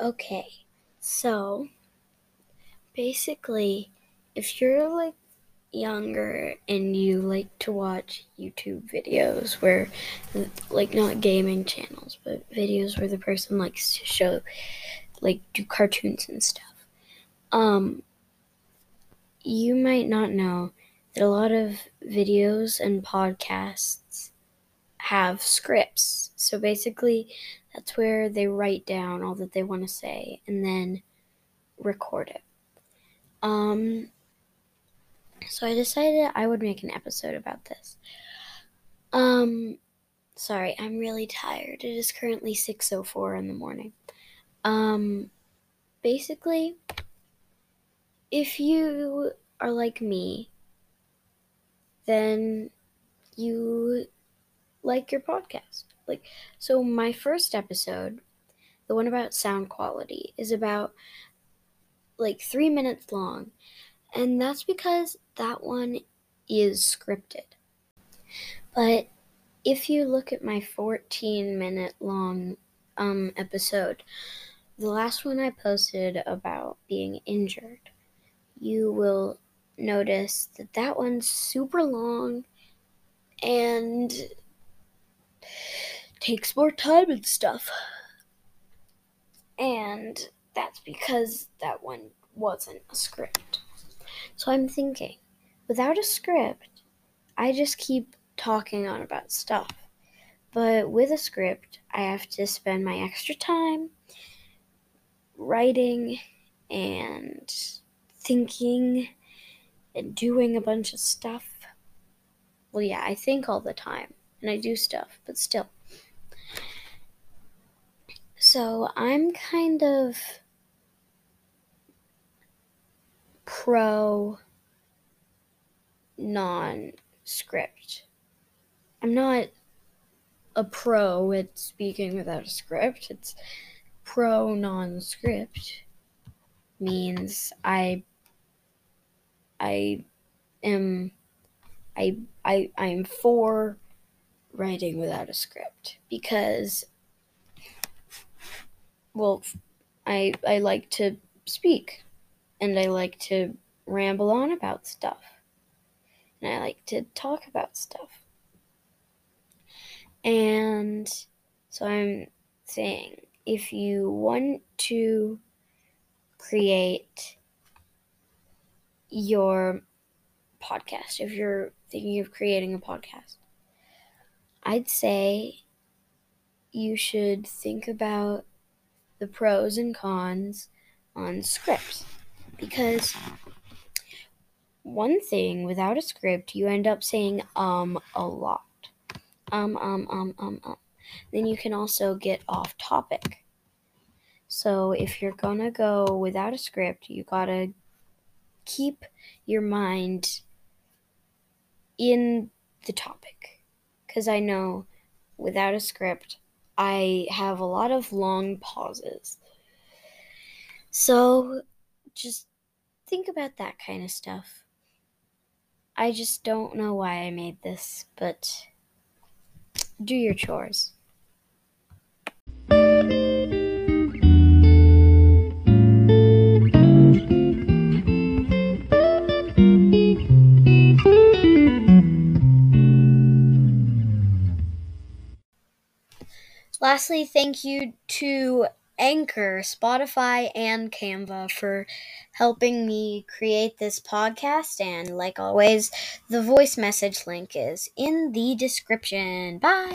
Okay, so basically, if you're like younger and you like to watch YouTube videos where, like, not gaming channels, but videos where the person likes to show, like, do cartoons and stuff, um, you might not know that a lot of videos and podcasts have scripts. So basically, that's where they write down all that they want to say and then record it. Um, so I decided I would make an episode about this. Um, sorry, I'm really tired. It is currently 6:04 in the morning. Um, basically, if you are like me, then you like your podcast. Like, so my first episode, the one about sound quality, is about like three minutes long. And that's because that one is scripted. But if you look at my 14 minute long um, episode, the last one I posted about being injured, you will notice that that one's super long and takes more time and stuff. And that's because that one wasn't a script. So I'm thinking, without a script, I just keep talking on about stuff. But with a script, I have to spend my extra time writing and thinking and doing a bunch of stuff. Well, yeah, I think all the time and I do stuff, but still. So I'm kind of pro non script. I'm not a pro at speaking without a script. It's pro non script means I I am I I I'm for writing without a script because well I I like to speak and I like to ramble on about stuff. And I like to talk about stuff. And so I'm saying if you want to create your podcast, if you're thinking of creating a podcast, I'd say you should think about the pros and cons on scripts. Because one thing without a script you end up saying um a lot. Um um um um um. Then you can also get off topic. So if you're gonna go without a script you gotta keep your mind in the topic. Because i know without a script i have a lot of long pauses so just think about that kind of stuff. I just don't know why I made this, but do your chores. Lastly, thank you to Anchor, Spotify, and Canva for helping me create this podcast. And like always, the voice message link is in the description. Bye.